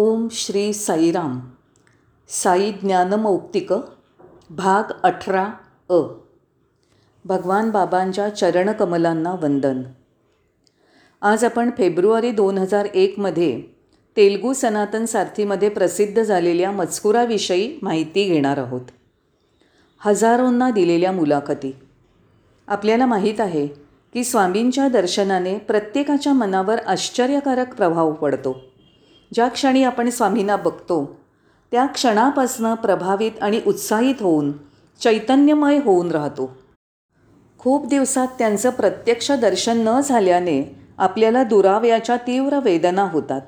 ओम श्री साईराम. साई ज्ञानमौक्तिक भाग अठरा अ. भगवान बाबांच्या चरणकमलांना वंदन. आज आपण फेब्रुवारी दोन हजार एकमध्ये तेलगू सनातन सारथीमध्ये प्रसिद्ध झालेल्या मजकुराविषयी माहिती घेणार आहोत. हजारोंना दिलेल्या मुलाखती. आपल्याला माहीत आहे की स्वामींच्या दर्शनाने प्रत्येकाच्या मनावर आश्चर्यकारक प्रभाव पडतो. ज्या क्षणी आपण स्वामींना बघतो त्या क्षणापासनं प्रभावित आणि उत्साहित होऊन चैतन्यमय होऊन राहतो. खूप दिवसात त्यांचं प्रत्यक्ष दर्शन न झाल्याने आपल्याला दुराव्याच्या तीव्र वेदना होतात.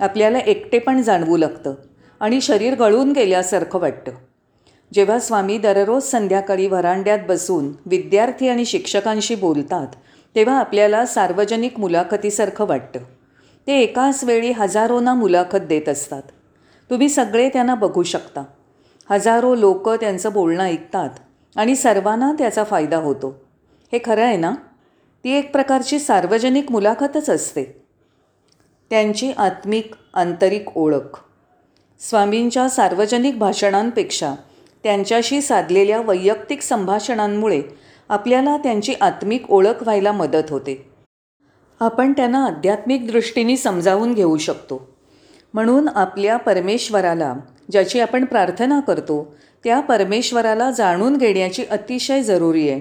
आपल्याला एकटेपण जाणवू लागतं आणि शरीर गळून गेल्यासारखं वाटतं. जेव्हा स्वामी दररोज संध्याकाळी व्हरांड्यात बसून विद्यार्थी आणि शिक्षकांशी बोलतात तेव्हा आपल्याला सार्वजनिक मुलाखतीसारखं वाटतं. ते एकाच वेळी हजारोंना मुलाखत देत असतात. तुम्ही सगळे त्यांना बघू शकता. हजारो लोक त्यांचं बोलणं ऐकतात आणि सर्वांना त्याचा फायदा होतो. हे खरं आहे ना? ती एक प्रकारची सार्वजनिक मुलाखतच असते. त्यांची आत्मिक आंतरिक ओळख. स्वामींच्या सार्वजनिक भाषणांपेक्षा त्यांच्याशी साधलेल्या वैयक्तिक संभाषणांमुळे आपल्याला त्यांची आत्मिक ओळख व्हायला मदत होते. आपण त्यांना आध्यात्मिक दृष्टीने समजावून घेऊ शकतो. म्हणून आपल्या परमेश्वराला ज्याची आपण प्रार्थना करतो त्या परमेश्वराला जाणून घेण्याची अतिशय जरुरी आहे.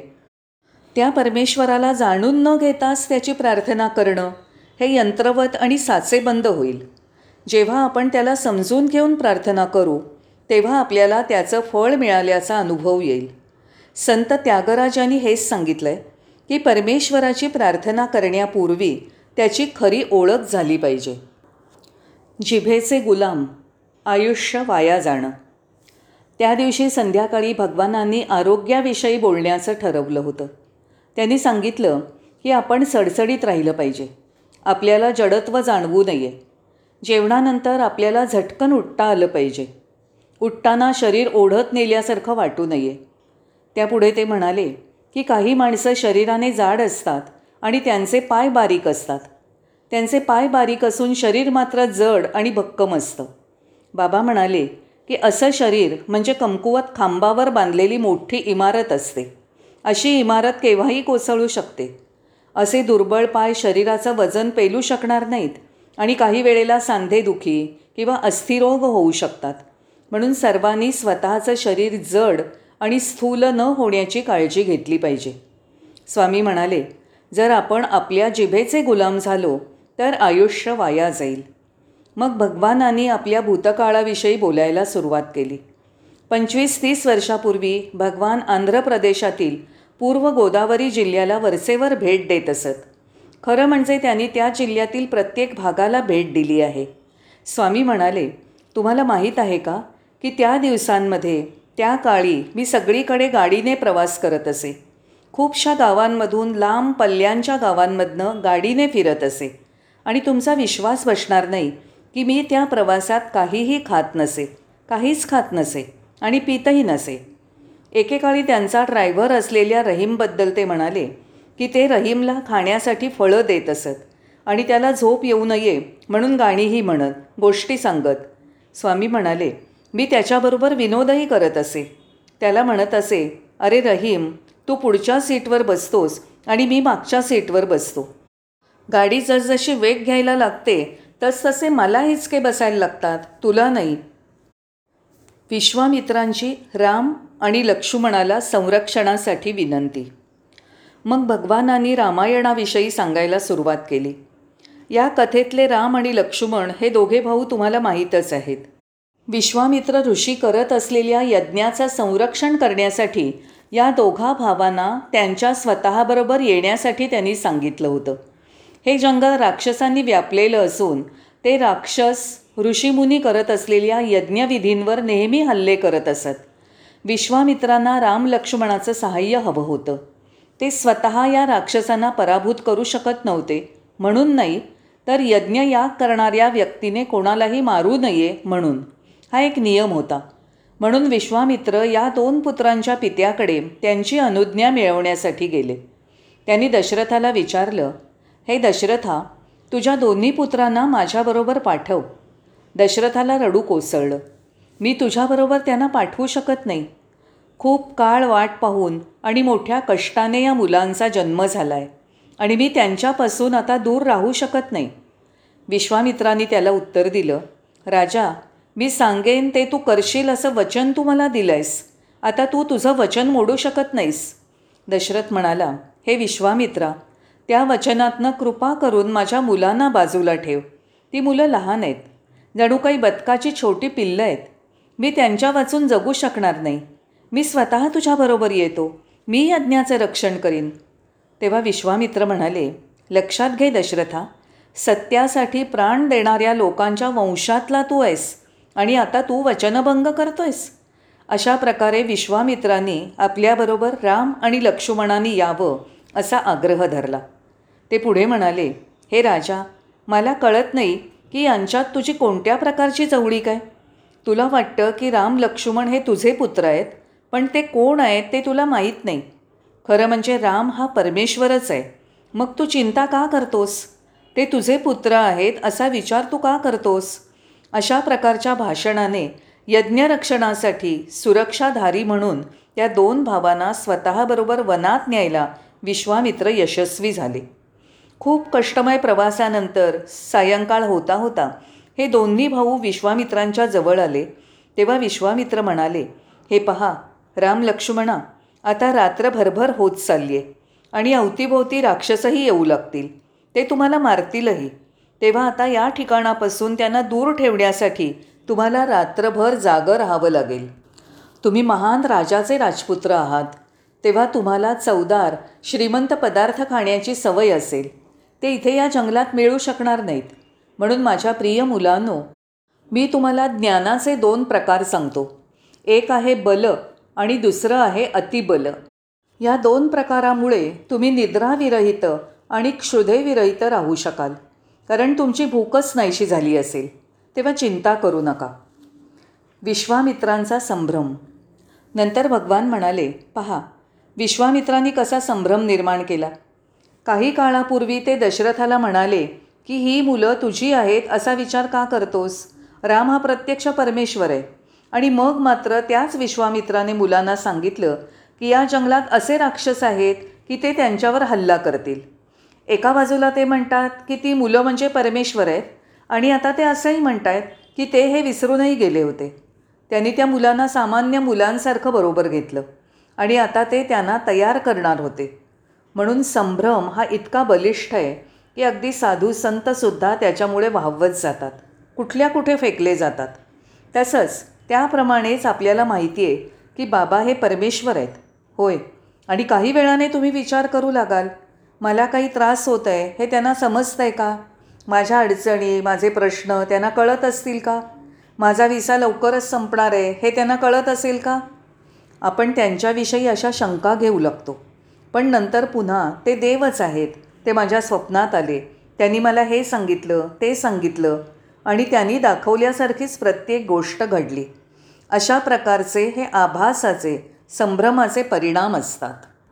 त्या परमेश्वराला जाणून न घेताच त्याची प्रार्थना करणं हे यंत्रवत आणि साचेबंद होईल. जेव्हा आपण त्याला समजून घेऊन प्रार्थना करू तेव्हा आपल्याला त्याचं फळ मिळाल्याचा अनुभव येईल. संत त्यागराजांनी हेच सांगितलं आहे की परमेश्वराची प्रार्थना करण्यापूर्वी त्याची खरी ओळख झाली पाहिजे. जिभेचे गुलाम आयुष्य वाया जाणं. त्या दिवशी संध्याकाळी भगवानांनी आरोग्याविषयी बोलण्याचं ठरवलं होतं. त्यांनी सांगितलं की आपण सडसडीत राहिलं पाहिजे. आपल्याला जडत्व जाणवू नये. जेवणानंतर आपल्याला झटकन उठता आलं पाहिजे. उठताना शरीर ओढत नेल्यासारखं वाटू नये. त्यापुढे ते म्हणाले की काही माणसं शरीराने जाड असतात आणि त्यांचे पाय बारीक असतात. त्यांचे पाय बारीक असून शरीर मात्र जड आणि भक्कम असतं. बाबा म्हणाले की असं शरीर म्हणजे कमकुवत खांबावर बांधलेली मोठी इमारत असते. अशी इमारत केव्हाही कोसळू शकते. असे दुर्बळ पाय शरीराचं वजन पेलू शकणार नाहीत आणि काही वेळेला सांधेदुखी किंवा अस्थिरोग होऊ शकतात. म्हणून सर्वांनी स्वतःचं शरीर जड आणि स्थूल न होण्याची काळजी घेतली पाहिजे. स्वामी म्हणाले जर आपण आपल्या जिभेचे गुलाम झालो तर आयुष्य वाया जाईल. मग भगवानांनी आपल्या भूतकाळाविषयी बोलायला सुरुवात केली. पंचवीस तीस वर्षापूर्वी भगवान आंध्र प्रदेशातील पूर्व गोदावरी जिल्ह्याला वरसेवर भेट देत असत. खरं म्हणजे त्यांनी त्या जिल्ह्यातील प्रत्येक भागाला भेट दिली आहे. स्वामी म्हणाले तुम्हाला माहीत आहे का की त्या दिवसांमध्ये त्या काळी मी सगळीकडे गाडीने प्रवास करत असे. खूपशा गावांमधून लांब पल्ल्यांच्या गावांमधनं गाडीने फिरत असे. आणि तुमचा विश्वास बसणार नाही की मी त्या प्रवासात काहीही खात नसे काहीच खात नसे आणि पितही नसे. एकेकाळी त्यांचा ड्रायव्हर असलेल्या रहीमबद्दल ते म्हणाले की ते रहीमला खाण्यासाठी फळं देत असत आणि त्याला झोप येऊ नये म्हणून गाणीही म्हणत गोष्टी सांगत. स्वामी म्हणाले मी त्याच्याबरोबर विनोदही करत असे. त्याला म्हणत असे अरे रहीम तू पुढच्या सीटवर बसतोस आणि मी मागच्या सीटवर बसतो. गाडी जसजशी वेग घ्यायला लागते तसतसे मला हिचके बसायला लागतात तुला नाही. विश्वामित्रांची राम आणि लक्ष्मणाला संरक्षणासाठी विनंती. मग भगवानांनी रामायणाविषयी सांगायला सुरुवात केली. या कथेतले राम आणि लक्ष्मण हे दोघे भाऊ तुम्हाला माहीतच आहेत. विश्वामित्र ऋषी करत असलेल्या यज्ञाचं संरक्षण करण्यासाठी या दोघा भावांना त्यांच्या स्वतःबरोबर येण्यासाठी त्यांनी सांगितलं होतं. हे जंगल राक्षसांनी व्यापलेलं असून ते राक्षस ऋषीमुनी करत असलेल्या यज्ञविधींवर नेहमी हल्ले करत असत. विश्वामित्रांना राम लक्ष्मणाचं सहाय्य हवं होतं. ते स्वतः या राक्षसांना पराभूत करू शकत नव्हते. म्हणून नाही तर यज्ञयाग करणाऱ्या व्यक्तीने कोणालाही मारू नये म्हणून. हा एक नियम होता. म्हणून विश्वामित्र या दोन पुत्रांच्या पित्याकडे त्यांची अनुज्ञा मिळवण्यासाठी गेले. त्यांनी दशरथाला विचारलं हे दशरथा तुझ्या दोन्ही पुत्रांना माझ्याबरोबर पाठव. दशरथाला रडू कोसळलं मी तुझ्याबरोबर त्यांना पाठवू शकत नाही. खूप काळ वाट पाहून आणि मोठ्या कष्टाने या मुलांचा जन्म झाला आहे आणि मी त्यांच्यापासून आता दूर राहू शकत नाही. विश्वामित्रांनी त्याला उत्तर दिलं राजा मी सांगेन ते तू करशील असं वचन तू मला दिलं आहेस आता तू तुझं वचन मोडू शकत नाहीस. दशरथ म्हणाला हे विश्वामित्रा त्या वचनातनं कृपा करून माझ्या मुलांना बाजूला ठेव. ती मुलं लहान आहेत. जणू काही बदकाची छोटी पिल्लं आहेत. मी त्यांच्या वाचून जगू शकणार नाही. मी स्वतः तुझ्याबरोबर येतो. मी यज्ञाचं रक्षण करीन. तेव्हा विश्वामित्र म्हणाले लक्षात घे दशरथा सत्यासाठी प्राण देणाऱ्या लोकांच्या वंशातला तू आहेस. आणि आता तू वचनभंग करतोयस. अशा प्रकारे विश्वामित्रांनी आपल्याबरोबर राम आणि लक्ष्मणाने यावं असा आग्रह धरला. ते पुढे म्हणाले हे राजा मला कळत नाही की यांच्यात तुझी कोणत्या प्रकारची जवळीक आहे. तुला वाटतं की राम लक्ष्मण हे तुझे पुत्र आहेत पण ते कोण आहेत ते तुला माहीत नाही. खरं म्हणजे राम हा परमेश्वरच आहे. मग तू चिंता का करतोस? ते तुझे पुत्र आहेत असा विचार तू का करतोस? अशा प्रकारच्या भाषणाने यज्ञरक्षणासाठी सुरक्षाधारी म्हणून त्या दोन भावांना स्वतःबरोबर वनात न्यायला विश्वामित्र यशस्वी झाले. खूप कष्टमय प्रवासानंतर सायंकाळ होता होता हे दोन्ही भाऊ विश्वामित्रांच्या जवळ आले. तेव्हा विश्वामित्र म्हणाले हे पहा राम लक्ष्मणा आता रात्र भरभर होत चालली आहे आणि अवतीभोवती राक्षसही येऊ लागतील. ते तुम्हाला मारतीलही. तेव्हा आता या ठिकाणापासून त्यांना दूर ठेवण्यासाठी तुम्हाला रात्रभर जागं राहावं लागेल. तुम्ही महान राजाचे राजपुत्र आहात. तेव्हा तुम्हाला चवदार श्रीमंत पदार्थ खाण्याची सवय असेल. ते इथे या जंगलात मिळू शकणार नाहीत. म्हणून माझ्या प्रिय मुलांनो मी तुम्हाला ज्ञानाचे दोन प्रकार सांगतो. एक आहे बल आणि दुसरं आहे अतिबल. या दोन प्रकारामुळे तुम्ही निद्राविरहित आणि क्षुधेविरहित राहू शकाल. कारण तुमची भूकच नाहीशी झाली असेल तेव्हा चिंता करू नका. विश्वामित्रांचा संभ्रम. नंतर भगवान म्हणाले पहा विश्वामित्रांनी कसा संभ्रम निर्माण केला? काही काळापूर्वी ते दशरथाला म्हणाले की ही मुलं तुझी आहेत असा विचार का करतोस? राम हा प्रत्यक्ष परमेश्वर आहे. आणि मग मात्र त्याच विश्वामित्राने मुलांना सांगितलं की या जंगलात असे राक्षस आहेत की ते त्यांच्यावर हल्ला करतील. एका बाजूला ते म्हणतात की ती मुलं म्हणजे परमेश्वर आहेत आणि आता ते असंही म्हणत आहेत की ते हे विसरूनही गेले होते. त्यांनी त्या मुलांना सामान्य मुलांसारखं बरोबर घेतलं आणि आता ते त्यांना तयार करणार होते. म्हणून संभ्रम हा इतका बलिष्ठ आहे की अगदी साधू संतसुद्धा त्याच्यामुळे वाहवत जातात. कुठल्या कुठे फेकले जातात. तसंच त्याप्रमाणेच आपल्याला माहिती आहे की बाबा हे परमेश्वर आहेत. होय. आणि काही वेळाने तुम्ही विचार करू लागाल मला काही त्रास होत आहे हे त्यांना समजतं आहे का? माझ्या अडचणी माझे प्रश्न त्यांना कळत असतील का? माझा विसा लवकरच संपणार आहे हे त्यांना कळत असेल का? आपण त्यांच्याविषयी अशा शंका घेऊ लागतो. पण नंतर पुन्हा ते देवच आहेत ते माझ्या स्वप्नात आले. त्यांनी मला हे सांगितलं ते सांगितलं आणि त्यांनी दाखवल्यासारखीच प्रत्येक गोष्ट घडली. अशा प्रकारचे हे आभासाचे संभ्रमाचे परिणाम असतात.